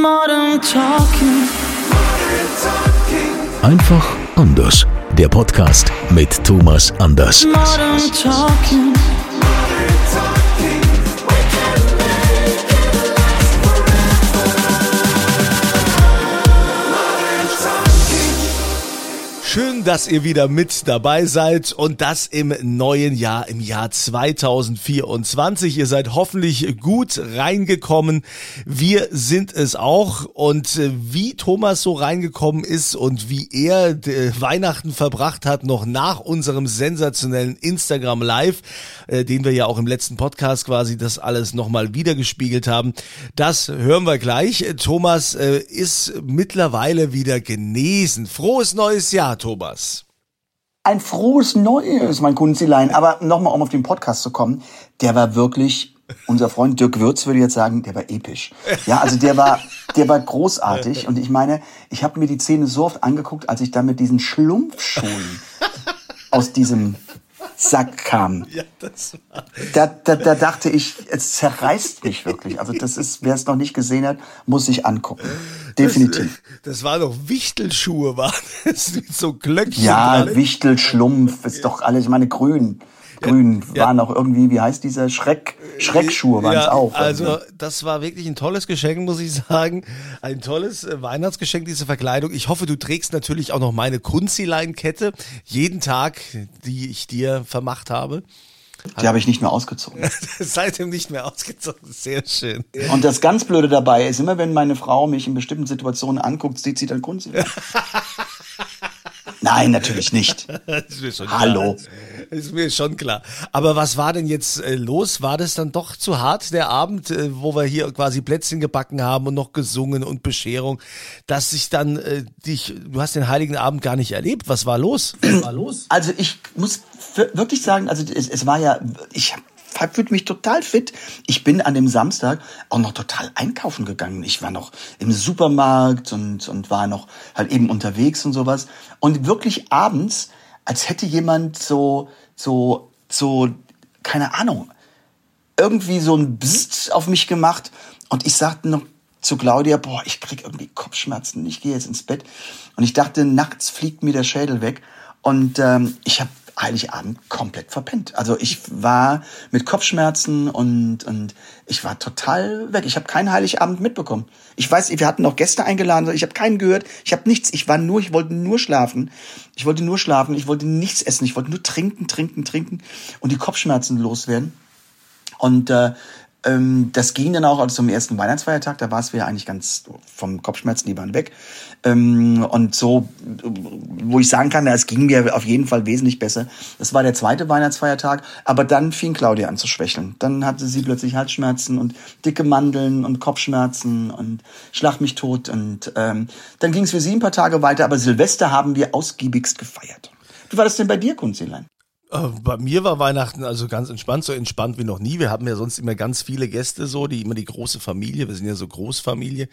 Modern Talking. Einfach anders. Der Podcast mit Thomas Anders. Modern Talking. Schön, dass ihr wieder mit dabei seid und das im neuen Jahr, im Jahr 2024. Ihr seid hoffentlich gut reingekommen. Wir sind es auch und äh, wie Thomas so reingekommen ist und wie er äh, Weihnachten verbracht hat, noch nach unserem sensationellen Instagram Live, äh, den wir ja auch im letzten Podcast quasi das alles nochmal wiedergespiegelt haben, das hören wir gleich. Thomas ist mittlerweile wieder genesen. Frohes neues Jahr, Thomas. Ein frohes Neues, mein Kunzilein. Aber nochmal, um auf den Podcast zu kommen, der war wirklich, unser Freund Dirk Würz würde jetzt sagen, der war episch. Ja, also der war, der war großartig. Und ich meine, ich habe mir die Szene so oft angeguckt, als ich da mit diesen Schlumpfschuhen aus diesem Sack kam. Ja, das war. Da, da, da dachte ich, es zerreißt mich wirklich. Also das ist, wer es noch nicht gesehen hat, muss sich angucken. Definitiv. Das, das waren doch Wichtelschuhe, waren das mit so Glöckchen Ja, dran. Wichtel, Schlumpf, ist doch alles, ich meine, grün. Grün ja. waren auch irgendwie, wie heißt dieser Schreck, Schreckschuhe waren es ja, auch. Also das war wirklich ein tolles Geschenk, muss ich sagen. Ein tolles äh, Weihnachtsgeschenk, diese Verkleidung. Ich hoffe, du trägst natürlich auch noch meine Kunzilein-Kette jeden Tag, die ich dir vermacht habe. Die habe ich nicht mehr ausgezogen. Seitdem nicht mehr ausgezogen. Sehr schön. Und das ganz Blöde dabei ist, immer wenn meine Frau mich in bestimmten Situationen anguckt, sieht sie dann Kunst. Nein, natürlich nicht. Hallo. Klar. Ist mir schon klar. Aber was war denn jetzt äh, los? War das dann doch zu hart, der Abend, äh, wo wir hier quasi Plätzchen gebacken haben und noch gesungen und Bescherung, dass sich dann äh, dich, du hast den Heiligen Abend gar nicht erlebt. Was war los? Was war los? Also ich muss wirklich sagen, also es, es war ja, ich fühlte mich total fit. Ich bin an dem Samstag auch noch total einkaufen gegangen. Ich war noch im Supermarkt und, und war noch halt eben unterwegs und sowas. Und wirklich abends, als hätte jemand so, so, so, keine Ahnung, irgendwie so ein Bzzzt auf mich gemacht. Und ich sagte noch zu Claudia, boah, ich krieg irgendwie Kopfschmerzen, ich gehe jetzt ins Bett. Und ich dachte, nachts fliegt mir der Schädel weg. Und ähm, ich habe Heiligabend komplett verpennt. Also ich war mit Kopfschmerzen und, und ich war total weg. Ich habe keinen Heiligabend mitbekommen. Ich weiß, wir hatten noch Gäste eingeladen, ich habe keinen gehört. Ich habe nichts. Ich war nur, ich wollte nur schlafen. Ich wollte nur schlafen. Ich wollte nichts essen. Ich wollte nur trinken, trinken, trinken und die Kopfschmerzen loswerden. Und äh, ähm, das ging dann auch also zum ersten Weihnachtsfeiertag, da war es wieder eigentlich ganz vom Kopfschmerzen, die waren weg. Ähm, und so, wo ich sagen kann, es ging mir auf jeden Fall wesentlich besser. Das war der zweite Weihnachtsfeiertag, aber dann fing Claudia an zu schwächeln. Dann hatte sie plötzlich Halsschmerzen und dicke Mandeln und Kopfschmerzen und schlag mich tot. Und ähm, dann ging es für sie ein paar Tage weiter, aber Silvester haben wir ausgiebigst gefeiert. Wie war das denn bei dir, Kunzilein? Äh, Bei mir war Weihnachten also ganz entspannt, so entspannt wie noch nie. Wir haben ja sonst immer ganz viele Gäste so, die immer die große Familie, wir sind ja so Großfamilie.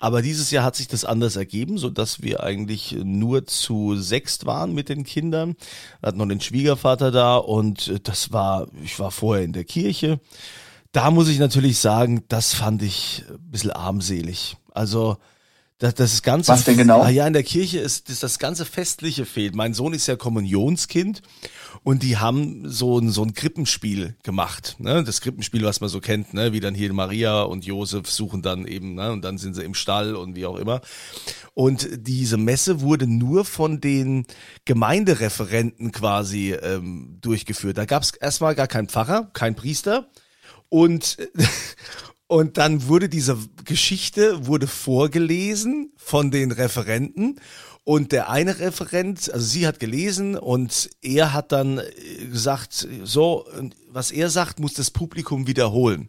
Aber dieses Jahr hat sich das anders ergeben, so dass wir eigentlich nur zu sechst waren mit den Kindern. Hatten noch den Schwiegervater da und äh, das war, ich war vorher in der Kirche. Da muss ich natürlich sagen, das fand ich ein bisschen armselig. Also, das, das ganze Was denn genau? Ah ja, in der Kirche ist, ist das ganze Festliche fehlt. Mein Sohn ist ja Kommunionskind und die haben so ein, so ein Krippenspiel gemacht. Ne? Das Krippenspiel, was man so kennt, ne? wie dann hier Maria und Josef suchen dann eben, ne? und dann sind sie im Stall und wie auch immer. Und diese Messe wurde nur von den Gemeindereferenten quasi ähm, durchgeführt. Da gab es erstmal gar keinen Pfarrer, kein Priester und Und dann wurde diese Geschichte wurde vorgelesen von den Referenten. Und der eine Referent, also sie hat gelesen und er hat dann äh, gesagt, so, was er sagt, muss das Publikum wiederholen.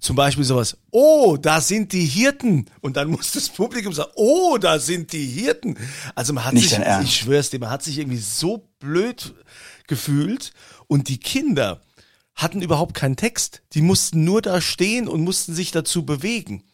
Zum Beispiel sowas, oh, da sind die Hirten. Und dann muss das Publikum sagen, oh, da sind die Hirten. Also man hat Nicht sich, ich schwör's dir, man hat sich irgendwie so blöd gefühlt. Und die Kinder hatten überhaupt keinen Text. Die mussten nur da stehen und mussten sich dazu bewegen.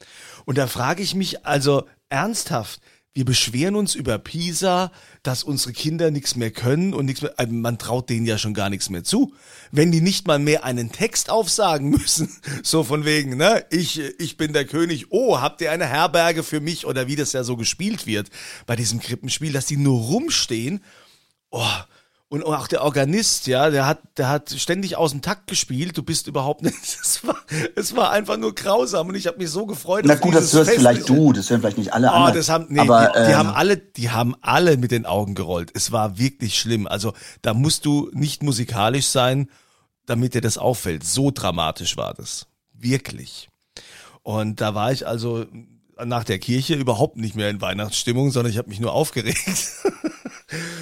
Und da frage ich mich also ernsthaft, wir beschweren uns über Pisa, dass unsere Kinder nichts mehr können und nichts mehr, äh, man traut denen ja schon gar nichts mehr zu. Wenn die nicht mal mehr einen Text aufsagen müssen, so von wegen, ne, ich, ich bin der König, oh, habt ihr eine Herberge für mich oder wie das ja so gespielt wird bei diesem Krippenspiel, dass die nur rumstehen, oh, und auch der Organist, ja, der hat, der hat ständig aus dem Takt gespielt. Du bist überhaupt nicht. Es war, es war einfach nur grausam und ich habe mich so gefreut. Na gut, das hörst vielleicht Festliche. du, das hören vielleicht nicht alle Oh, anderen. das haben, nee, aber, die, die ähm, haben alle, die haben alle mit den Augen gerollt. Es war wirklich schlimm. Also da musst du nicht musikalisch sein, damit dir das auffällt. So dramatisch war das. Wirklich. Und da war ich also nach der Kirche überhaupt nicht mehr in Weihnachtsstimmung, sondern ich habe mich nur aufgeregt.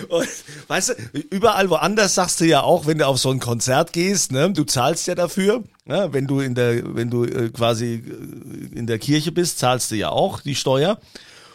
Und, weißt du, überall woanders sagst du ja auch, wenn du auf so ein Konzert gehst, ne, du zahlst ja dafür, ne, wenn du in der, wenn du äh, quasi äh, in der Kirche bist, zahlst du ja auch die Steuer.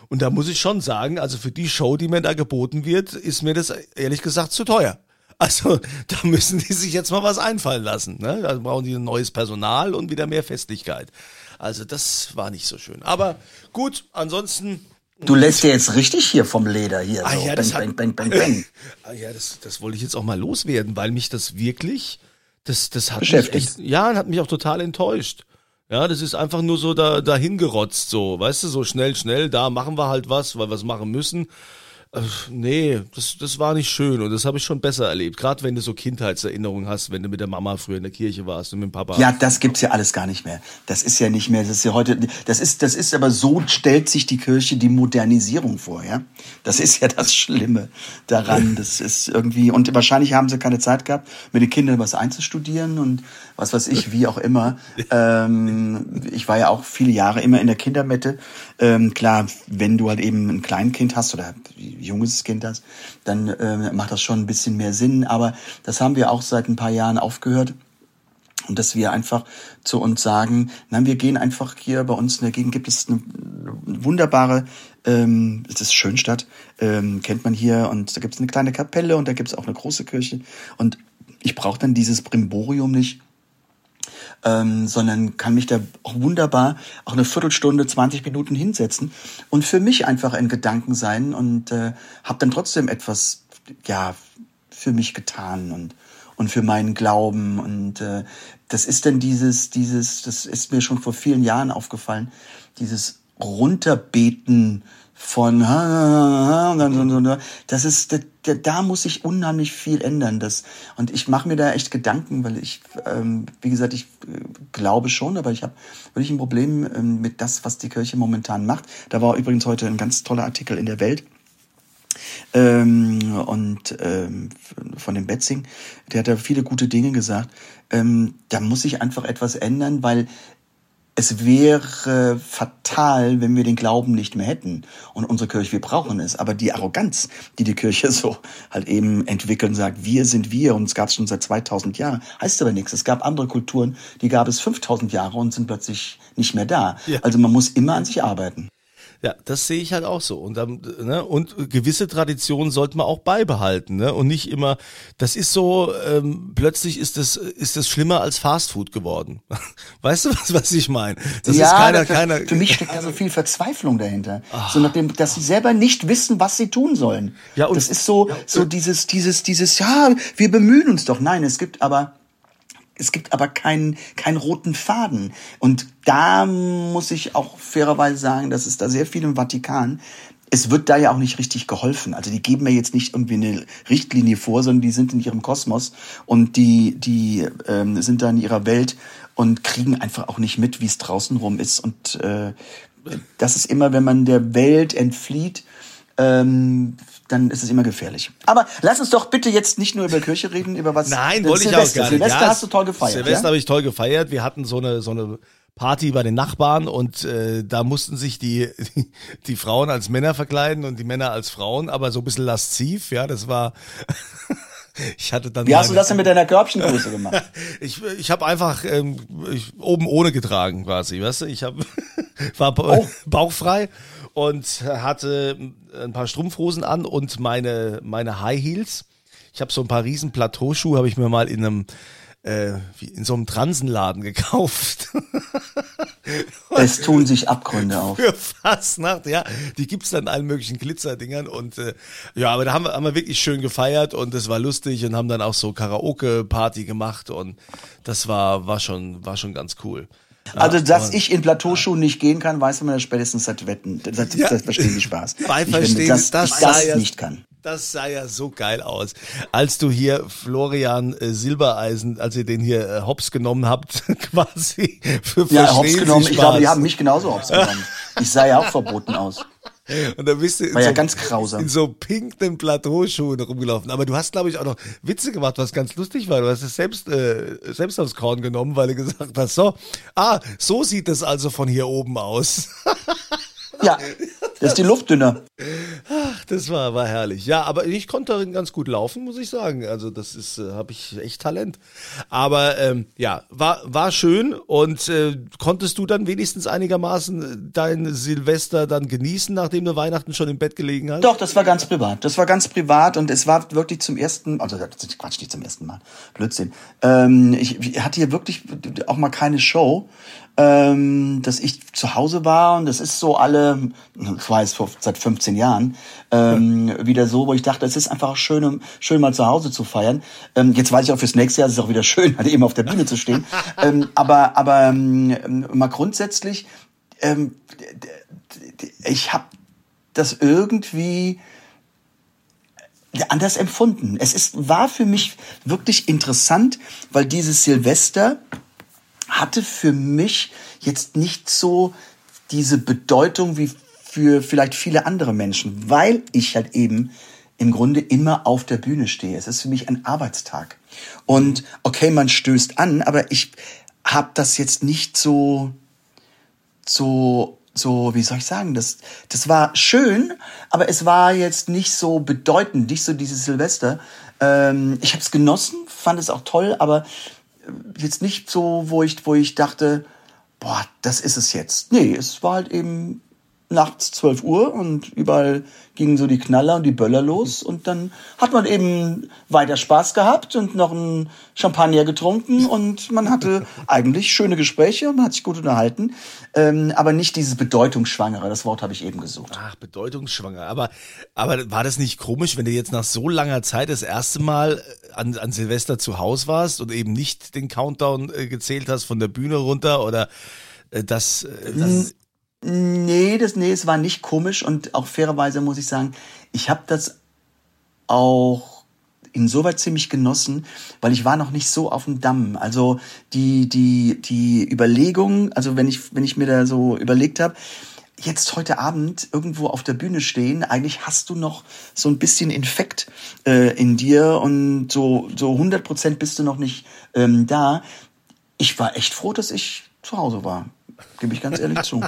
Und da muss ich schon sagen, also für die Show, die mir da geboten wird, ist mir das ehrlich gesagt zu teuer. Also da müssen die sich jetzt mal was einfallen lassen. Ne? Da brauchen die ein neues Personal und wieder mehr Festlichkeit. Also das war nicht so schön. Aber gut, ansonsten Du lässt dir jetzt richtig hier vom Leder hier. Ah so. ja, das bang, bang, bang, bang, bang. Ah ja, das, das wollte ich jetzt auch mal loswerden, weil mich das wirklich, das, das hat mich Beschäftigt. echt, ja, hat mich auch total enttäuscht. Ja, das ist einfach nur so da, dahin gerotzt, so, weißt du, so schnell, schnell, da machen wir halt was, weil wir es machen müssen. Äh, nee, das, das war nicht schön und das habe ich schon besser erlebt. Gerade wenn du so Kindheitserinnerungen hast, wenn du mit der Mama früher in der Kirche warst und mit dem Papa. Ja, das gibt's ja alles gar nicht mehr. Das ist ja nicht mehr, das ist ja heute, das ist, das ist aber so stellt sich die Kirche die Modernisierung vor, ja. Das ist ja das Schlimme daran. Das ist irgendwie, und wahrscheinlich haben sie keine Zeit gehabt, mit den Kindern was einzustudieren und was weiß ich, wie auch immer. Ähm, ich war ja auch viele Jahre immer in der Kindermette. Ähm, klar, wenn du halt eben ein Kleinkind hast oder junges Kind hast, dann ähm, macht das schon ein bisschen mehr Sinn. Aber das haben wir auch seit ein paar Jahren aufgehört. Und dass wir einfach zu uns sagen, nein, wir gehen einfach hier bei uns in der Gegend gibt es eine wunderbare, ähm, das ist Schönstadt, ähm, kennt man hier und da gibt es eine kleine Kapelle und da gibt es auch eine große Kirche und ich brauche dann dieses Brimborium nicht, ähm, sondern kann mich da auch wunderbar auch eine Viertelstunde, 20 Minuten hinsetzen und für mich einfach in Gedanken sein und äh, habe dann trotzdem etwas, ja, für mich getan und und für meinen Glauben und äh, das ist dann dieses dieses das ist mir schon vor vielen Jahren aufgefallen dieses runterbeten von das ist da, da, muss ich unheimlich viel ändern das. Und ich mache mir da echt Gedanken weil ich ähm, wie gesagt ich äh, glaube schon aber ich habe wirklich ein Problem ähm, mit das was die Kirche momentan macht. Da war übrigens heute ein ganz toller Artikel in der Welt. Ähm, und ähm, von dem Betzing, der hat da viele gute Dinge gesagt. Ähm, da muss sich einfach etwas ändern, weil es wäre fatal, wenn wir den Glauben nicht mehr hätten. Und unsere Kirche, wir brauchen es. Aber die Arroganz, die die Kirche so halt eben entwickelt und sagt, wir sind wir und es gab es schon seit 2000 Jahren, heißt aber nichts. Es gab andere Kulturen, die gab es 5000 Jahre und sind plötzlich nicht mehr da. Ja. Also man muss immer an sich arbeiten. Ja, das sehe ich halt auch so. Und, dann, ne, und gewisse Traditionen sollte man auch beibehalten, ne? Und nicht immer, das ist so, ähm, plötzlich ist das, ist das schlimmer als Fastfood geworden. Weißt du, was, was ich meine? Das ist keiner, das- keiner. Für mich steckt da so viel Verzweiflung dahinter. So nach dem, dass sie selber nicht wissen, was sie tun sollen. Ja, und- das ist so, so dieses, dieses, dieses, ja, wir bemühen uns doch. Nein, es gibt aber, es gibt aber keinen, keinen roten Faden. Und da muss ich auch fairerweise sagen, dass es da sehr viel im Vatikan. Es wird da ja auch nicht richtig geholfen. Also die geben mir jetzt nicht irgendwie eine Richtlinie vor, sondern die sind in ihrem Kosmos und die, die ähm, sind da in ihrer Welt und kriegen einfach auch nicht mit, wie es draußen rum ist. Und äh, das ist immer, wenn man der Welt entflieht, ähm, dann ist es immer gefährlich. Aber lass uns doch bitte jetzt nicht nur über Kirche reden, über was. Nein, äh, wollte ich auch Silvester. gar nicht. Silvester Ja, hast du toll gefeiert. Silvester ja? habe ich toll gefeiert. Wir hatten so eine, so eine Party bei den Nachbarn und äh, da mussten sich die, die, die Frauen als Männer verkleiden und die Männer als Frauen, aber so ein bisschen lasziv, ja, das war. ich hatte dann. Wie hast du das denn mit deiner Körbchengröße gemacht? ich ich habe einfach ähm, ich, oben ohne getragen quasi, weißt du? Ich habe war Oh. bauchfrei und hatte ein paar Strumpfhosen an und meine meine High Heels. Ich habe so ein paar riesen Plateauschuhe, habe ich mir mal in einem äh, wie in so einem Transenladen gekauft. Es tun sich Abgründe auf. Für Fastnacht, ja. Die gibt's dann in allen möglichen Glitzerdingern und äh, ja, aber da haben wir, haben wir wirklich schön gefeiert und es war lustig und haben dann auch so Karaoke-Party gemacht und das war, war schon, war schon ganz cool. Also, dass ich in Plateauschuhen nicht gehen kann, weiß man ja spätestens seit Wetten. Das, Ja. das verstehen die Spaß. Bei Verstehen, das, das ich sah das ja- nicht kann. Das sah ja so geil aus. Als du hier Florian äh, Silbereisen, als ihr den hier äh, hops genommen habt, quasi für Ja, hops Sie genommen. Ich glaube, die haben mich genauso hops genommen. Ich sah ja auch verboten aus. Und dann bist du in War ja so, ganz grausam. in so pinken Plateauschuhen rumgelaufen. Aber du hast, glaube ich, auch noch Witze gemacht, was ganz lustig war. Du hast es selbst, äh, selbst aufs Korn genommen, weil du gesagt hast, so, ah, so sieht es also von hier oben aus. Ja, ist die Luft dünner. Das war, war herrlich. Ja, aber ich konnte darin ganz gut laufen, muss ich sagen. Also das ist, äh, habe ich echt Talent. Aber ähm, ja, war, war schön und äh, konntest du dann wenigstens einigermaßen dein Silvester dann genießen, nachdem du Weihnachten schon im Bett gelegen hast? Doch, das war ganz privat. Das war ganz privat und es war wirklich zum ersten, also Quatsch, nicht zum ersten Mal, Blödsinn. Ähm, ich, ich hatte hier wirklich auch mal keine Show, ähm, dass ich zu Hause war und das ist so alle, ich weiß, vor, seit 15 Jahren, ähm, wieder so, wo ich dachte, es ist einfach schön, um, schön mal zu Hause zu feiern. Ähm, jetzt weiß ich auch fürs nächste Jahr, es ist auch wieder schön, halt eben auf der Bühne zu stehen. ähm, aber aber ähm, mal grundsätzlich, ähm, ich habe das irgendwie anders empfunden. Es ist, war für mich wirklich interessant, weil dieses Silvester hatte für mich jetzt nicht so diese Bedeutung wie für vielleicht viele andere Menschen, weil ich halt eben im Grunde immer auf der Bühne stehe. Es ist für mich ein Arbeitstag. Und okay, man stößt an, aber ich habe das jetzt nicht so so, so, wie soll ich sagen, das, das war schön, aber es war jetzt nicht so bedeutend, nicht so dieses Silvester. Ähm, ich habe es genossen, fand es auch toll, aber jetzt nicht so, wo ich, wo ich dachte, boah, das ist es jetzt. Nee, es war halt eben nachts 12 Uhr und überall gingen so die Knaller und die Böller los und dann hat man eben weiter Spaß gehabt und noch ein Champagner getrunken und man hatte eigentlich schöne Gespräche und man hat sich gut unterhalten, ähm, aber nicht dieses Bedeutungsschwangere, das Wort habe ich eben gesucht. Ach, bedeutungsschwanger. Aber, aber war das nicht komisch, wenn du jetzt nach so langer Zeit das erste Mal äh, an, an Silvester zu Hause warst und eben nicht den Countdown äh, gezählt hast von der Bühne runter oder äh, das, äh, das Nee, das, nee, es war nicht komisch und auch fairerweise muss ich sagen, ich habe das auch insoweit ziemlich genossen, weil ich war noch nicht so auf dem Damm. Also die, die, die Überlegung, also wenn ich, wenn ich mir da so überlegt habe, jetzt heute Abend irgendwo auf der Bühne stehen, eigentlich hast du noch so ein bisschen Infekt äh, in dir und so, so 100 Prozent bist du noch nicht ähm, da. Ich war echt froh, dass ich zu Hause war. Gebe ich ganz ehrlich zu.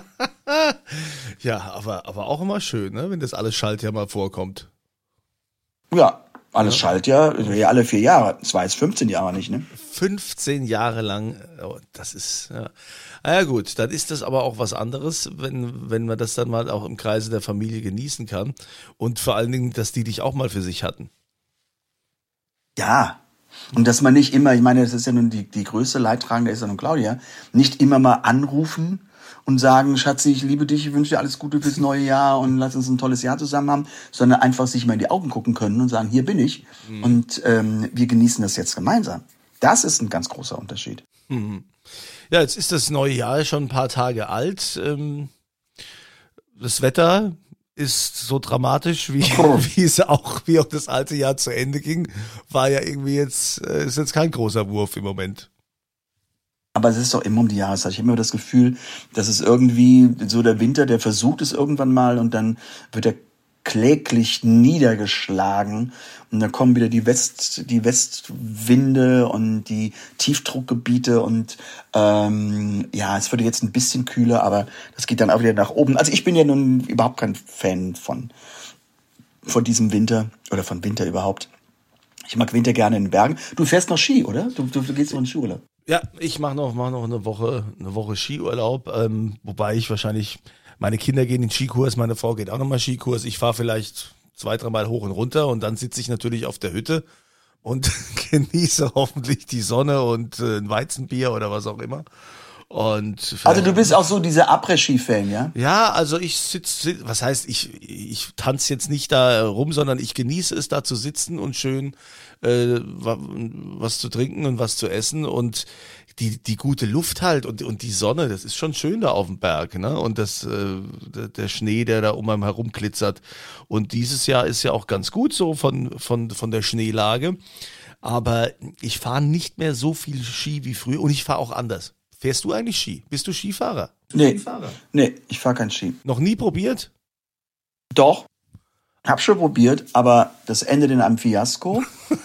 ja, aber, aber auch immer schön, ne, wenn das alles Schaltjahr mal vorkommt. Ja, alles ja, ja alle vier Jahre. Das war jetzt 15 Jahre nicht, ne? 15 Jahre lang, oh, das ist, ja. Na ja gut, dann ist das aber auch was anderes, wenn, wenn man das dann mal auch im Kreise der Familie genießen kann. Und vor allen Dingen, dass die dich auch mal für sich hatten. Ja. Und dass man nicht immer, ich meine, das ist ja nun die, die größte Leidtragende ist ja nun Claudia, nicht immer mal anrufen und sagen, Schatzi, ich liebe dich, ich wünsche dir alles Gute fürs neue Jahr und lass uns ein tolles Jahr zusammen haben, sondern einfach sich mal in die Augen gucken können und sagen, hier bin ich und ähm, wir genießen das jetzt gemeinsam. Das ist ein ganz großer Unterschied. Ja, jetzt ist das neue Jahr schon ein paar Tage alt. Ähm, Das Wetter ist so dramatisch, wie, wie es auch, wie auch das alte Jahr zu Ende ging, war ja irgendwie jetzt, äh, ist jetzt kein großer Wurf im Moment. Aber es ist doch immer um die Jahreszeit. Ich habe immer das Gefühl, dass es irgendwie so der Winter, der versucht es irgendwann mal und dann wird er kläglich niedergeschlagen. Und dann kommen wieder die West, die Westwinde und die Tiefdruckgebiete und ähm, ja, es würde jetzt ein bisschen kühler, aber das geht dann auch wieder nach oben. Also ich bin ja nun überhaupt kein Fan von von diesem Winter oder von Winter überhaupt. Ich mag Winter gerne in den Bergen. Du fährst noch Ski, oder? Du, du, du gehst noch in Skiurlaub. Ja, ich mache noch, mach noch eine Woche, eine Woche Skiurlaub, ähm, wobei ich wahrscheinlich, meine Kinder gehen in den Skikurs, meine Frau geht auch nochmal Skikurs. Ich fahre vielleicht zwei, dreimal hoch und runter und dann sitze ich natürlich auf der Hütte und genieße hoffentlich die Sonne und äh, ein Weizenbier oder was auch immer. Und also du bist auch so dieser Après-Ski-Fan, ja? Ja, also ich sitze, was heißt, ich, ich tanze jetzt nicht da rum, sondern ich genieße es da zu sitzen und schön äh, was zu trinken und was zu essen und die, die gute Luft halt und, und die Sonne, das ist schon schön da auf dem Berg, ne? Und das, äh, der Schnee, der da um einem herum glitzert. Und dieses Jahr ist ja auch ganz gut so von, von, von der Schneelage. Aber ich fahre nicht mehr so viel Ski wie früher und ich fahre auch anders. Fährst du eigentlich Ski? Bist du Skifahrer? Nee, Skifahrer? nee ich fahre kein Ski. Noch nie probiert? Doch, hab schon probiert, aber das endet in einem Fiasko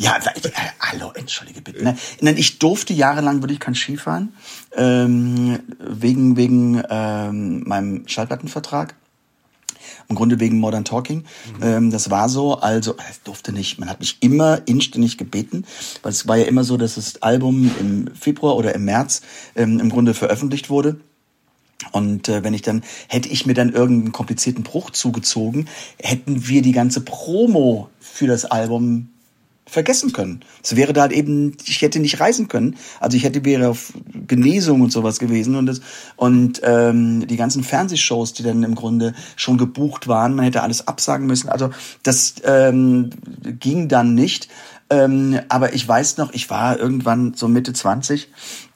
Ja, äh, hallo, entschuldige bitte. Ne? Nein, ich durfte jahrelang würde ich kein Ski fahren, ähm, wegen, wegen ähm, meinem Schallplattenvertrag. Im Grunde wegen Modern Talking. Mhm. Ähm, das war so, also, es durfte nicht. Man hat mich immer inständig gebeten, weil es war ja immer so, dass das Album im Februar oder im März ähm, im Grunde veröffentlicht wurde. Und äh, wenn ich dann, hätte ich mir dann irgendeinen komplizierten Bruch zugezogen, hätten wir die ganze Promo für das Album vergessen können. Es wäre da halt eben, ich hätte nicht reisen können. Also ich hätte wäre auf Genesung und sowas gewesen und das und ähm, die ganzen Fernsehshows, die dann im Grunde schon gebucht waren, man hätte alles absagen müssen. Also das ähm, ging dann nicht. Ähm, aber ich weiß noch, ich war irgendwann so Mitte 20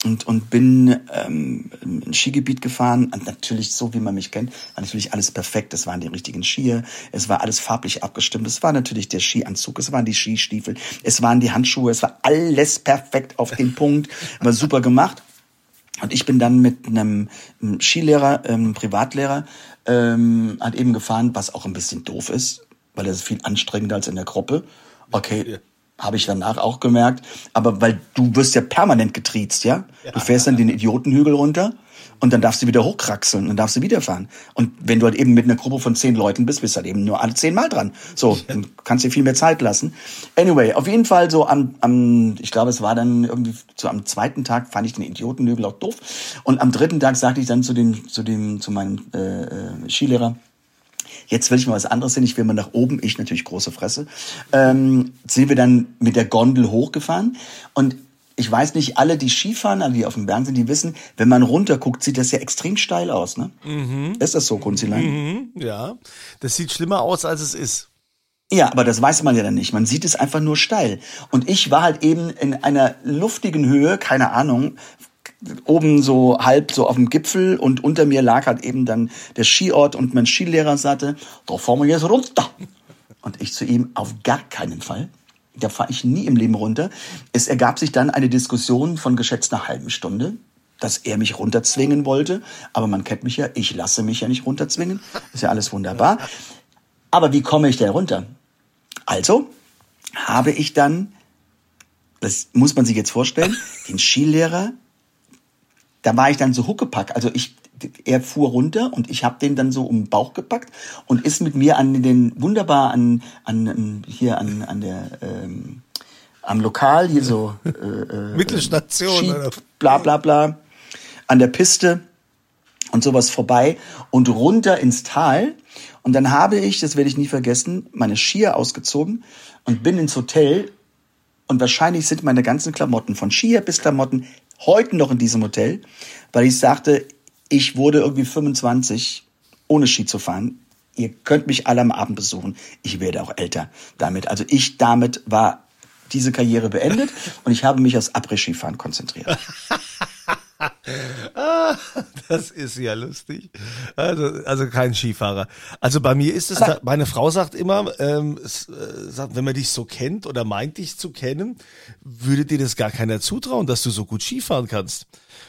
und, und bin ähm, ein Skigebiet gefahren. Und natürlich, so wie man mich kennt, war natürlich alles perfekt. Es waren die richtigen Skier, es war alles farblich abgestimmt. Es war natürlich der Skianzug, es waren die Skistiefel, es waren die Handschuhe, es war alles perfekt auf den Punkt. War super gemacht. Und ich bin dann mit einem Skilehrer, ähm, Privatlehrer, ähm, halt eben gefahren, was auch ein bisschen doof ist, weil es viel anstrengender als in der Gruppe. Okay, habe ich danach auch gemerkt. Aber weil du wirst ja permanent getriezt, ja? ja du fährst dann den Idiotenhügel runter und dann darfst du wieder hochkraxeln und darfst du wieder fahren. Und wenn du halt eben mit einer Gruppe von zehn Leuten bist, bist du halt eben nur alle zehn Mal dran. So, dann kannst du dir viel mehr Zeit lassen. Anyway, auf jeden Fall so am, am ich glaube, es war dann irgendwie so am zweiten Tag fand ich den Idiotenhügel auch doof. Und am dritten Tag sagte ich dann zu dem, zu dem, zu meinem äh, äh Skilehrer, Jetzt will ich mal was anderes sehen. Ich will mal nach oben. Ich natürlich große Fresse. Ähm, sind wir dann mit der Gondel hochgefahren und ich weiß nicht, alle, die Skifahren, alle, die auf dem Berg sind, die wissen, wenn man runterguckt, sieht das ja extrem steil aus, ne? Mhm. Ist das so, Kunzilein? Mhm, ja. Das sieht schlimmer aus, als es ist. Ja, aber das weiß man ja dann nicht. Man sieht es einfach nur steil. Und ich war halt eben in einer luftigen Höhe, keine Ahnung, oben so halb so auf dem Gipfel und unter mir lag halt eben dann der Skiort und mein Skilehrer sagte, da fahren wir jetzt runter. Und ich zu ihm, auf gar keinen Fall. Da fahre ich nie im Leben runter. Es ergab sich dann eine Diskussion von geschätzt einer halben Stunde, dass er mich runterzwingen wollte. Aber man kennt mich ja, ich lasse mich ja nicht runterzwingen. Ist ja alles wunderbar. Aber wie komme ich da runter? Also habe ich dann, das muss man sich jetzt vorstellen, den Skilehrer, da war ich dann so Huckepack. Also ich, er fuhr runter und ich habe den dann so um den Bauch gepackt und ist mit mir an den wunderbar an, an, hier an, an der ähm, am Lokal hier so äh, äh, Mittelstation Ski, oder? bla bla bla an der Piste und sowas vorbei und runter ins Tal und dann habe ich, das werde ich nie vergessen, meine Skier ausgezogen und bin ins Hotel und wahrscheinlich sind meine ganzen Klamotten von Skier bis Klamotten heute noch in diesem Hotel, weil ich sagte, ich wurde irgendwie 25 ohne Ski zu fahren. Ihr könnt mich alle am Abend besuchen. Ich werde auch älter damit. Also ich damit war diese Karriere beendet und ich habe mich aufs Après-Skifahren konzentriert. Ah, das ist ja lustig. Also, also kein Skifahrer. Also bei mir ist es, da, meine Frau sagt immer, ähm, äh, sagt, wenn man dich so kennt oder meint dich zu kennen, würde dir das gar keiner zutrauen, dass du so gut Skifahren kannst.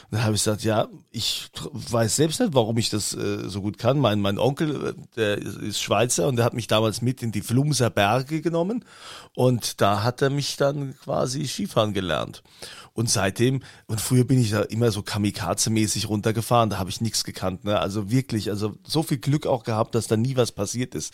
Und dann habe ich gesagt, ja, ich weiß selbst nicht, warum ich das äh, so gut kann. Mein, mein Onkel, äh, der ist- ist Schweizer und der hat mich damals mit in die Flumser Berge genommen und da hat er mich dann quasi Skifahren gelernt. Und seitdem, und früher bin ich da immer so kamikaze-mäßig runtergefahren, da habe ich nichts gekannt. Ne? Also wirklich, also so viel Glück auch gehabt, dass da nie was passiert ist.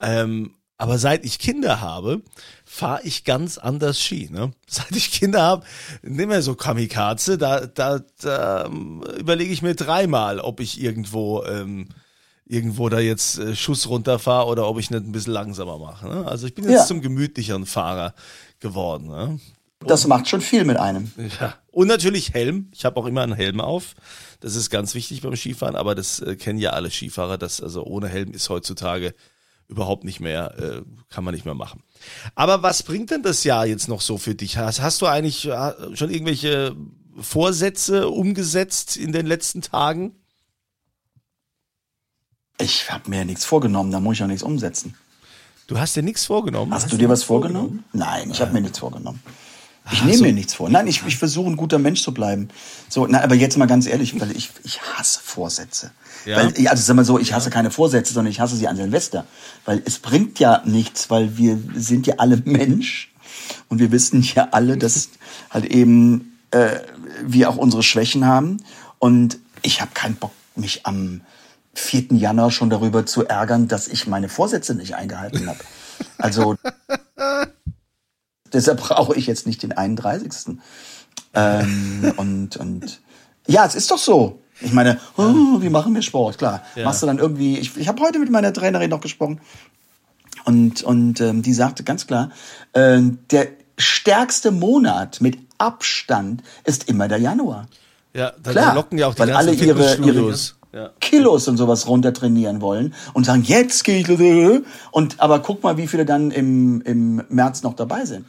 Ähm, aber seit ich Kinder habe, fahre ich ganz anders Ski. Ne? Seit ich Kinder habe, nicht mehr so Kamikaze, da, da, da ähm, überlege ich mir dreimal, ob ich irgendwo, ähm, irgendwo da jetzt äh, Schuss runterfahre oder ob ich nicht ein bisschen langsamer mache. Ne? Also ich bin jetzt Ja. zum gemütlicheren Fahrer geworden. Ne? Das macht schon viel mit einem. Ja. Und natürlich Helm. Ich habe auch immer einen Helm auf. Das ist ganz wichtig beim Skifahren, aber das äh, kennen ja alle Skifahrer. Das also ohne Helm ist heutzutage überhaupt nicht mehr, äh, kann man nicht mehr machen. Aber was bringt denn das Jahr jetzt noch so für dich? Hast, hast du eigentlich äh, schon irgendwelche Vorsätze umgesetzt in den letzten Tagen? Ich habe mir ja nichts vorgenommen, da muss ich auch nichts umsetzen. Du hast dir nichts vorgenommen. Hast du dir was vorgenommen? Nein, ich habe mir nichts vorgenommen. Ich nehme mir nichts vor. Nein, ich, ich versuche ein guter Mensch zu bleiben. So, na, aber jetzt mal ganz ehrlich, weil ich, ich hasse Vorsätze. Ja. Weil, ja, also sag mal so, ich hasse keine Vorsätze, sondern ich hasse sie an Silvester. Weil es bringt ja nichts, weil wir sind ja alle Mensch und wir wissen ja alle, dass halt eben äh, wir auch unsere Schwächen haben. Und ich habe keinen Bock, mich am 4. Januar schon darüber zu ärgern, dass ich meine Vorsätze nicht eingehalten habe. Also deshalb brauche ich jetzt nicht den 31. Ähm, und, und ja, es ist doch so. Ich meine, oh, wie machen wir Sport? Klar, machst du dann irgendwie. Ich, ich habe heute mit meiner Trainerin noch gesprochen und und ähm, die sagte ganz klar, äh, der stärkste Monat mit Abstand ist immer der Januar. Ja, da locken ja auch die weil ganzen alle ihre, ihre. Ja. Kilos und sowas runter trainieren wollen und sagen, jetzt gehe ich und aber guck mal, wie viele dann im, im März noch dabei sind.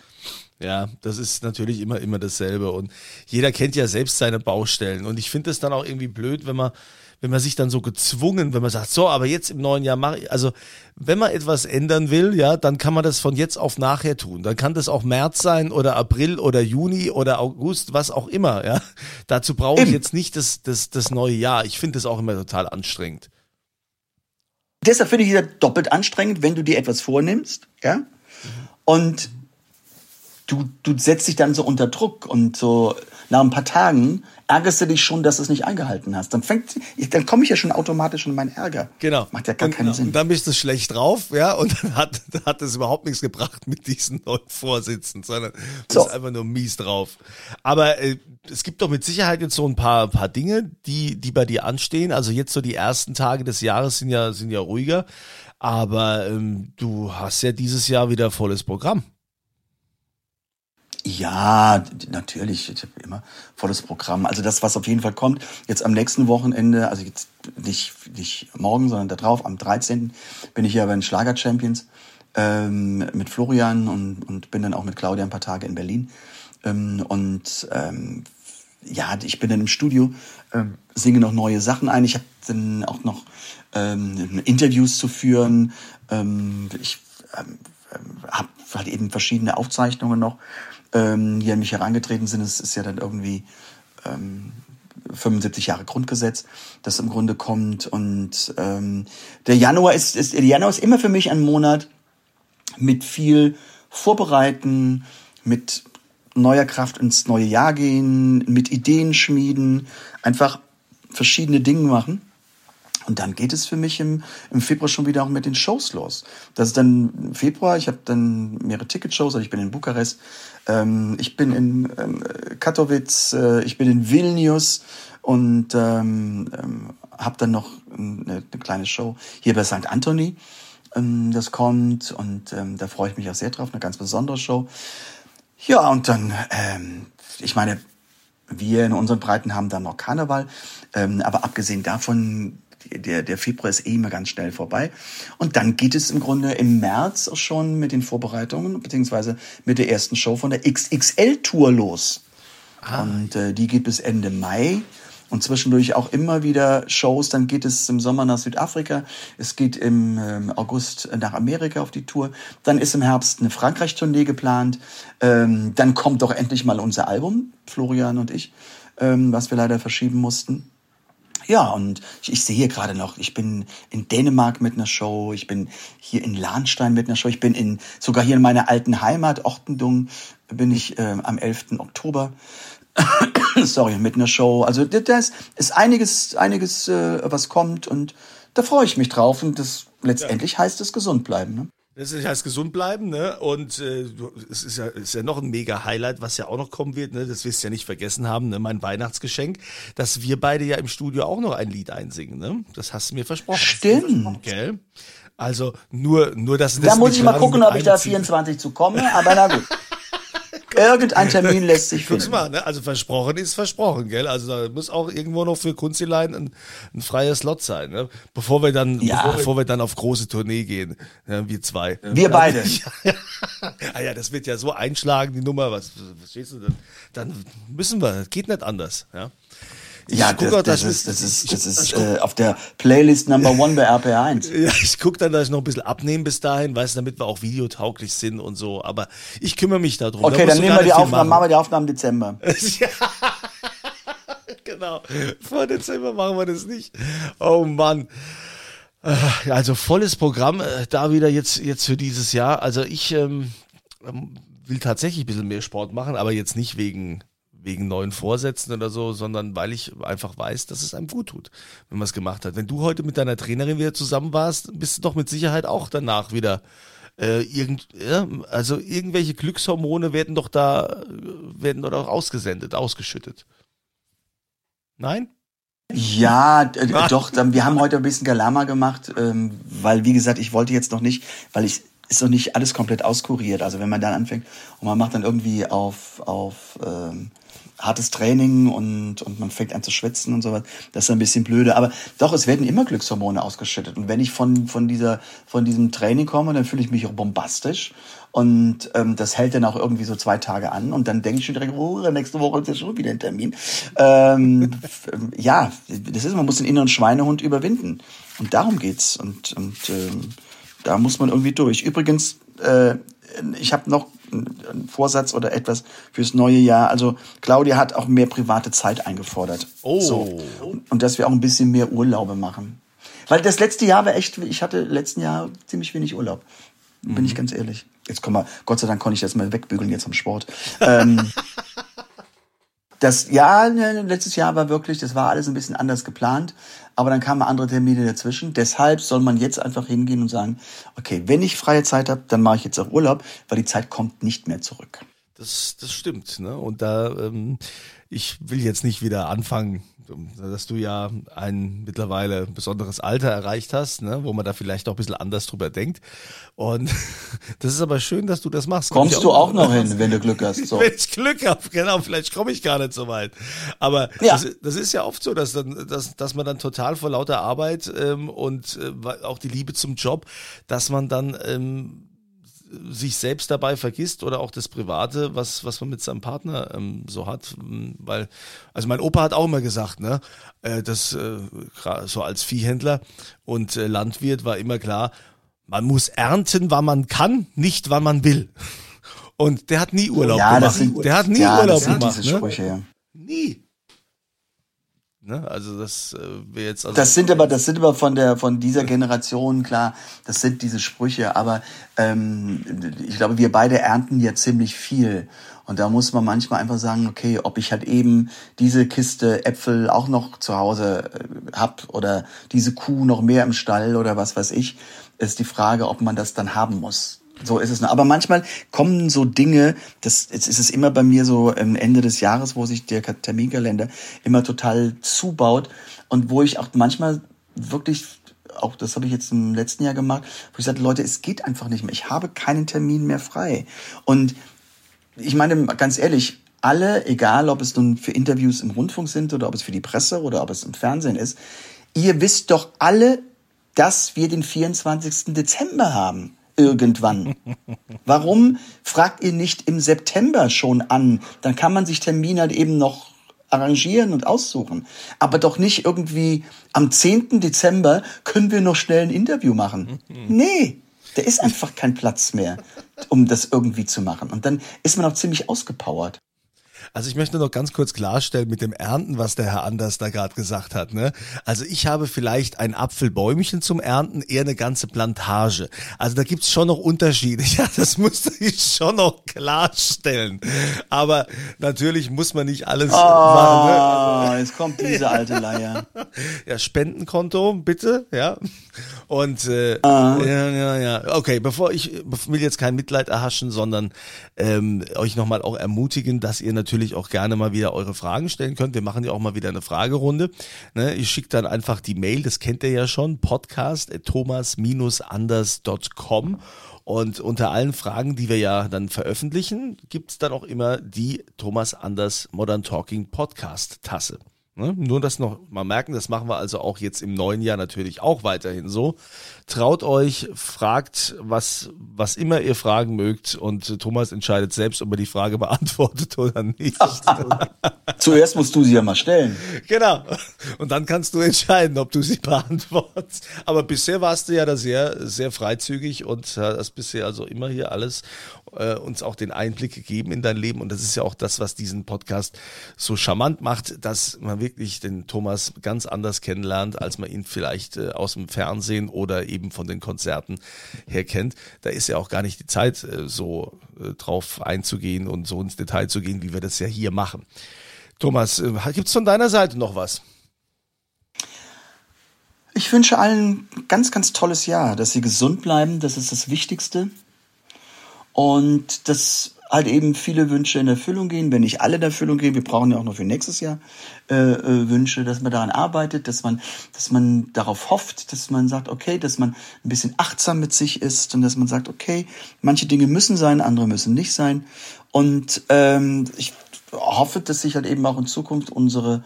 Ja, das ist natürlich immer, immer dasselbe. Und jeder kennt ja selbst seine Baustellen. Und ich finde es dann auch irgendwie blöd, wenn man, wenn man sich dann so gezwungen, wenn man sagt, so, aber jetzt im neuen Jahr mache ich, also wenn man etwas ändern will, ja, dann kann man das von jetzt auf nachher tun. Dann kann das auch März sein oder April oder Juni oder August, was auch immer, ja. Dazu brauche ich jetzt nicht das, das, das neue Jahr. Ich finde das auch immer total anstrengend. Deshalb finde ich es ja doppelt anstrengend, wenn du dir etwas vornimmst, ja, und du, du setzt dich dann so unter Druck und so nach ein paar Tagen ärgerst du dich schon, dass du es nicht eingehalten hast. Dann fängt, dann komme ich ja schon automatisch in meinen Ärger. Genau. Macht ja gar und, keinen Sinn. Und dann bist du schlecht drauf, ja, und dann hat, dann hat es überhaupt nichts gebracht mit diesen neuen Vorsitzen, sondern du So. bist einfach nur mies drauf. Aber äh, es gibt doch mit Sicherheit jetzt so ein paar, paar Dinge, die, die bei dir anstehen. Also jetzt so die ersten Tage des Jahres sind ja, sind ja ruhiger. Aber ähm, du hast ja dieses Jahr wieder volles Programm. Ja, natürlich. Ich habe immer volles Programm. Also das, was auf jeden Fall kommt, jetzt am nächsten Wochenende, also jetzt nicht, nicht morgen, sondern da drauf, am 13. bin ich ja bei den Schlager Champions ähm, mit Florian und, und bin dann auch mit Claudia ein paar Tage in Berlin. Ähm, und ähm, ja, ich bin dann im Studio, ähm, singe noch neue Sachen ein. Ich habe dann auch noch ähm, Interviews zu führen. Ähm, ich ähm, habe halt eben verschiedene Aufzeichnungen noch, ähm, die an mich herangetreten sind. Es ist ja dann irgendwie ähm, 75 Jahre Grundgesetz, das im Grunde kommt. Und ähm, der Januar ist, ist, der Januar ist immer für mich ein Monat mit viel Vorbereiten, mit neuer Kraft ins neue Jahr gehen, mit Ideen schmieden, einfach verschiedene Dinge machen. Und dann geht es für mich im, im Februar schon wieder auch mit den Shows los. Das ist dann Februar, ich habe dann mehrere Ticketshows, also ich bin in Bukarest, ähm, ich bin in ähm, Katowice, äh, ich bin in Vilnius und ähm, ähm, habe dann noch eine, eine, kleine Show hier bei St. Anthony. Ähm, das kommt und ähm, da freue ich mich auch sehr drauf, eine ganz besondere Show. Ja, und dann, ähm, ich meine, wir in unseren Breiten haben dann noch Karneval, ähm, aber abgesehen davon der, der Februar ist eh immer ganz schnell vorbei. Und dann geht es im Grunde im März auch schon mit den Vorbereitungen, beziehungsweise mit der ersten Show von der XXL-Tour los. Ah. Und äh, die geht bis Ende Mai. Und zwischendurch auch immer wieder Shows. Dann geht es im Sommer nach Südafrika. Es geht im ähm, August nach Amerika auf die Tour. Dann ist im Herbst eine Frankreich-Tournee geplant. Ähm, dann kommt doch endlich mal unser Album, Florian und ich, ähm, was wir leider verschieben mussten. Ja, und ich, ich sehe gerade noch, ich bin in Dänemark mit einer Show, ich bin hier in Lahnstein mit einer Show, ich bin in sogar hier in meiner alten Heimat, Ochtendung, bin ich äh, am 11. Oktober. Sorry, mit einer Show. Also das ist einiges, einiges, äh, was kommt und da freue ich mich drauf und das letztendlich ja. heißt es gesund bleiben. Ne? Das heißt gesund bleiben, ne? Und äh, es ist ja, ist ja noch ein mega Highlight, was ja auch noch kommen wird, ne? Das wirst du ja nicht vergessen haben, ne? Mein Weihnachtsgeschenk, dass wir beide ja im Studio auch noch ein Lied einsingen, ne? Das hast du mir versprochen. Stimmt. Gell? Also nur, nur dass das. Da muss ich mal gucken, ob ich da 24 zu komme, aber na gut. Irgendein Termin lässt sich finden. Mal, ne? Also versprochen ist versprochen, gell? Also da muss auch irgendwo noch für Kunzilein ein, ein freier Slot sein, ne? Bevor wir dann, ja. bevor, bevor, wir dann auf große Tournee gehen, ja, wir zwei. Wir beide. Ja, ah ja, das wird ja so einschlagen, die Nummer, was, was stehst du denn? Dann müssen wir, geht nicht anders, ja. Ja, das, auch, das, ist, das ist, das ist äh, auf der Playlist Number One bei RPR1. Ja, ich gucke dann, dass ich noch ein bisschen abnehmen bis dahin, weißt damit wir auch videotauglich sind und so. Aber ich kümmere mich darum. Okay, da dann nehmen wir die Aufnahmen, machen. machen wir die Aufnahmen im Dezember. ja. genau. Vor Dezember machen wir das nicht. Oh Mann. Äh, also volles Programm äh, da wieder jetzt, jetzt für dieses Jahr. Also ich ähm, ähm, will tatsächlich ein bisschen mehr Sport machen, aber jetzt nicht wegen wegen neuen Vorsätzen oder so, sondern weil ich einfach weiß, dass es einem gut tut, wenn man es gemacht hat. Wenn du heute mit deiner Trainerin wieder zusammen warst, bist du doch mit Sicherheit auch danach wieder äh, irgend, ja, also irgendwelche Glückshormone werden doch da werden doch ausgesendet, ausgeschüttet. Nein? Ja, äh, doch, wir haben heute ein bisschen Galama gemacht, ähm, weil, wie gesagt, ich wollte jetzt noch nicht, weil ich ist noch nicht alles komplett auskuriert. Also wenn man dann anfängt und man macht dann irgendwie auf, auf ähm, hartes Training und, und man fängt an zu schwitzen und so was. Das ist ein bisschen blöde. Aber doch, es werden immer Glückshormone ausgeschüttet. Und wenn ich von, von, dieser, von diesem Training komme, dann fühle ich mich auch bombastisch. Und ähm, das hält dann auch irgendwie so zwei Tage an. Und dann denke ich schon direkt, oh, nächste Woche ist ja schon wieder ein Termin. Ähm, ja, das ist, man muss den inneren Schweinehund überwinden. Und darum geht's. Und, und ähm, da muss man irgendwie durch. Übrigens, äh, ich habe noch einen Vorsatz oder etwas fürs neue Jahr. Also Claudia hat auch mehr private Zeit eingefordert. Oh. So. Und dass wir auch ein bisschen mehr Urlaube machen. Weil das letzte Jahr war echt, ich hatte letzten Jahr ziemlich wenig Urlaub. Bin mhm. ich ganz ehrlich. Jetzt komm mal, Gott sei Dank konnte ich das mal wegbügeln jetzt am Sport. ähm, das Jahr, ne, letztes Jahr war wirklich, das war alles ein bisschen anders geplant, aber dann kamen andere Termine dazwischen. Deshalb soll man jetzt einfach hingehen und sagen, okay, wenn ich freie Zeit habe, dann mache ich jetzt auch Urlaub, weil die Zeit kommt nicht mehr zurück. Das, das stimmt. Ne? Und da, ähm, ich will jetzt nicht wieder anfangen, dass du ja ein mittlerweile besonderes Alter erreicht hast, ne, wo man da vielleicht auch ein bisschen anders drüber denkt. Und das ist aber schön, dass du das machst. Kommst auch, du auch noch hin, wenn du Glück hast. So. wenn ich Glück habe, genau, vielleicht komme ich gar nicht so weit. Aber ja. das, das, ist ja oft so, dass, dann, dass, dass man dann total vor lauter Arbeit ähm, und äh, auch die Liebe zum Job, dass man dann ähm, sich selbst dabei vergisst oder auch das Private, was, was man mit seinem Partner ähm, so hat. Weil, also mein Opa hat auch immer gesagt, ne, äh, das äh, so als Viehhändler und äh, Landwirt war immer klar, man muss ernten, wann man kann, nicht wann man will. Und der hat nie Urlaub ja, gemacht. Sind, der hat nie ja, Urlaub gemacht. Ne? Sprüche, ja. Nie. Ne? Also das äh, jetzt. Also das sind aber, das sind aber von der von dieser Generation klar. Das sind diese Sprüche. Aber ähm, ich glaube, wir beide ernten ja ziemlich viel. Und da muss man manchmal einfach sagen, okay, ob ich halt eben diese Kiste Äpfel auch noch zu Hause äh, hab oder diese Kuh noch mehr im Stall oder was weiß ich, ist die Frage, ob man das dann haben muss. So ist es. Aber manchmal kommen so Dinge, das jetzt ist es immer bei mir so am Ende des Jahres, wo sich der Terminkalender immer total zubaut und wo ich auch manchmal wirklich auch das habe ich jetzt im letzten Jahr gemacht, wo ich sagte, Leute, es geht einfach nicht mehr. Ich habe keinen Termin mehr frei. Und ich meine ganz ehrlich, alle, egal ob es nun für Interviews im Rundfunk sind oder ob es für die Presse oder ob es im Fernsehen ist, ihr wisst doch alle, dass wir den 24. Dezember haben irgendwann. Warum fragt ihr nicht im September schon an? Dann kann man sich Termine halt eben noch arrangieren und aussuchen. Aber doch nicht irgendwie am 10. Dezember können wir noch schnell ein Interview machen. Nee, da ist einfach kein Platz mehr, um das irgendwie zu machen. Und dann ist man auch ziemlich ausgepowert. Also ich möchte noch ganz kurz klarstellen mit dem Ernten, was der Herr Anders da gerade gesagt hat. Ne? Also ich habe vielleicht ein Apfelbäumchen zum Ernten, eher eine ganze Plantage. Also da gibt's schon noch Unterschiede. Ja, das musste ich schon noch klarstellen. Aber natürlich muss man nicht alles oh, machen. Ne? Also, jetzt kommt diese alte Leier. Ja, Spendenkonto, bitte, ja. Und äh, ah. ja, ja, ja. Okay, bevor ich will jetzt kein Mitleid erhaschen, sondern ähm, euch nochmal auch ermutigen, dass ihr natürlich auch gerne mal wieder eure Fragen stellen könnt. Wir machen ja auch mal wieder eine Fragerunde. Ne, ich schicke dann einfach die Mail, das kennt ihr ja schon, podcast thomas-anders.com. Und unter allen Fragen, die wir ja dann veröffentlichen, gibt's dann auch immer die Thomas Anders Modern Talking Podcast Tasse. Ne? Nur das noch mal merken, das machen wir also auch jetzt im neuen Jahr natürlich auch weiterhin so. Traut euch, fragt, was, was immer ihr fragen mögt und Thomas entscheidet selbst, ob er die Frage beantwortet oder nicht. Zuerst musst du sie ja mal stellen. Genau. Und dann kannst du entscheiden, ob du sie beantwortest. Aber bisher warst du ja da sehr, sehr freizügig und hast bisher also immer hier alles äh, uns auch den Einblick gegeben in dein Leben. Und das ist ja auch das, was diesen Podcast so charmant macht, dass man wirklich den Thomas ganz anders kennenlernt, als man ihn vielleicht äh, aus dem Fernsehen oder eben von den Konzerten her kennt. Da ist ja auch gar nicht die Zeit, äh, so äh, drauf einzugehen und so ins Detail zu gehen, wie wir das ja hier machen. Thomas, äh, gibt's von deiner Seite noch was? Ich wünsche allen ein ganz, ganz tolles Jahr, dass sie gesund bleiben, das ist das Wichtigste. Und dass halt eben viele Wünsche in Erfüllung gehen, wenn nicht alle in Erfüllung gehen. Wir brauchen ja auch noch für nächstes Jahr äh, äh, Wünsche, dass man daran arbeitet, dass man, dass man darauf hofft, dass man sagt, okay, dass man ein bisschen achtsam mit sich ist und dass man sagt, okay, manche Dinge müssen sein, andere müssen nicht sein. Und ähm, ich hoffe, dass sich halt eben auch in Zukunft unsere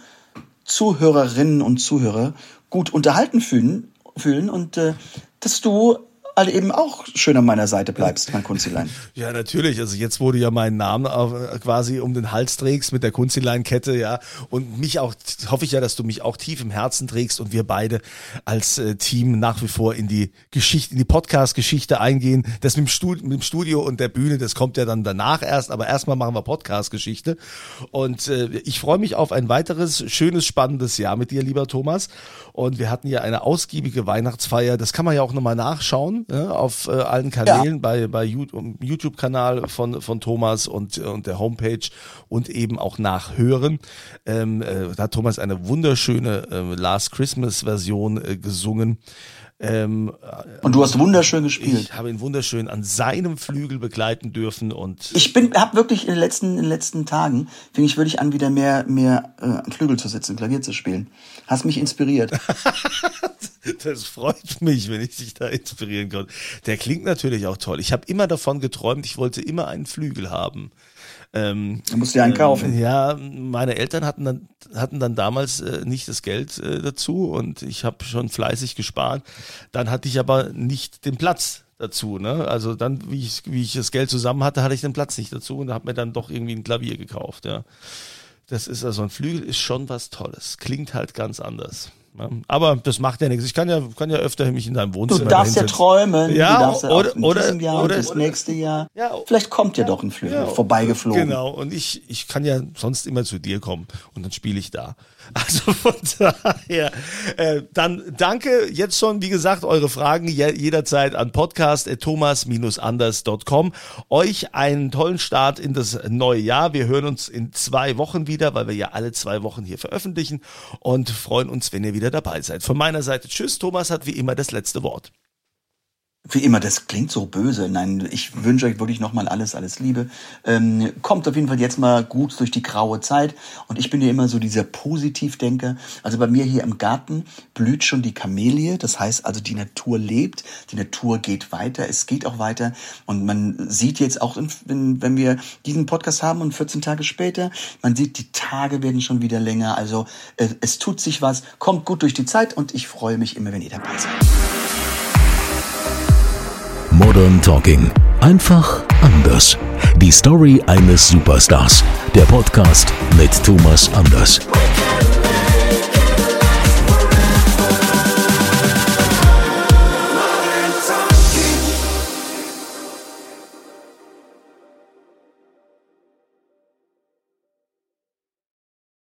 Zuhörerinnen und Zuhörer gut unterhalten fühlen, fühlen und äh, dass du halt eben auch schön an meiner Seite bleibst, mein Kunzilein. Ja, natürlich. Also jetzt wurde ja mein Name quasi um den Hals trägst mit der Kunzilein-Kette, ja. Und mich auch, hoffe ich ja, dass du mich auch tief im Herzen trägst und wir beide als äh, Team nach wie vor in die Geschichte, in die Podcast-Geschichte eingehen. Das mit dem, Studio, mit dem Studio und der Bühne, das kommt ja dann danach erst, aber erstmal machen wir Podcast-Geschichte. Und äh, ich freue mich auf ein weiteres schönes, spannendes Jahr mit dir, lieber Thomas. Und wir hatten ja eine ausgiebige Weihnachtsfeier. Das kann man ja auch nochmal nachschauen ja, auf äh, allen Kanälen, ja. bei, bei YouTube-Kanal von, von Thomas und, und der Homepage und eben auch nachhören. Ähm, äh, da hat Thomas eine wunderschöne äh, Last Christmas-Version äh, gesungen. Ähm, und du hast wunderschön gespielt. Ich habe ihn wunderschön an seinem Flügel begleiten dürfen und ich bin, habe wirklich in den letzten, in den letzten Tagen fing ich wirklich an, wieder mehr, mehr äh, am Flügel zu sitzen, Klavier zu spielen. Hast mich inspiriert. das freut mich, wenn ich dich da inspirieren konnte. Der klingt natürlich auch toll. Ich habe immer davon geträumt, ich wollte immer einen Flügel haben. Ähm, du musst dir einen kaufen. Ähm, ja, meine Eltern hatten dann, hatten dann damals äh, nicht das Geld äh, dazu und ich habe schon fleißig gespart. Dann hatte ich aber nicht den Platz dazu. Ne? Also dann, wie ich, wie ich das Geld zusammen hatte, hatte ich den Platz nicht dazu und habe mir dann doch irgendwie ein Klavier gekauft. Ja. Das ist also ein Flügel ist schon was Tolles. Klingt halt ganz anders. Ja, Aber das macht ja nichts. Ich kann ja, kann ja öfter mich in deinem Du Wohnzimmer darfst ja träumen. Ja, du darfst ja oder- oder- Jahr oder- das nächste Jahr. Ja, Vielleicht kommt ja, doch ein Flügel vorbeigeflogen. Genau, und ich, ich kann ja sonst immer zu dir kommen und dann spiele ich da. Also von daher, äh, dann danke jetzt schon, wie gesagt, eure Fragen je, jederzeit an podcast.thomas-anders.com. Euch einen tollen Start in das neue Jahr. Wir hören uns in zwei Wochen wieder, weil wir ja alle zwei Wochen hier veröffentlichen und freuen uns, wenn ihr wieder dabei seid. Von meiner Seite tschüss. Thomas hat wie immer das letzte Wort. Wie immer, das klingt so böse. Nein, ich wünsche euch wirklich nochmal alles, alles Liebe. Ähm, kommt auf jeden Fall jetzt mal gut durch die graue Zeit. Und ich bin ja immer so dieser Positivdenker. Also bei mir hier im Garten blüht schon die Kamelie. Das heißt also, die Natur lebt, die Natur geht weiter, es geht auch weiter. Und man sieht jetzt auch, wenn, wenn wir diesen Podcast haben und 14 Tage später, man sieht, die Tage werden schon wieder länger. Also äh, es tut sich was, kommt gut durch die Zeit und ich freue mich immer, wenn ihr dabei seid. Modern Talking. Einfach anders. Die Story eines Superstars. Der Podcast mit Thomas Anders.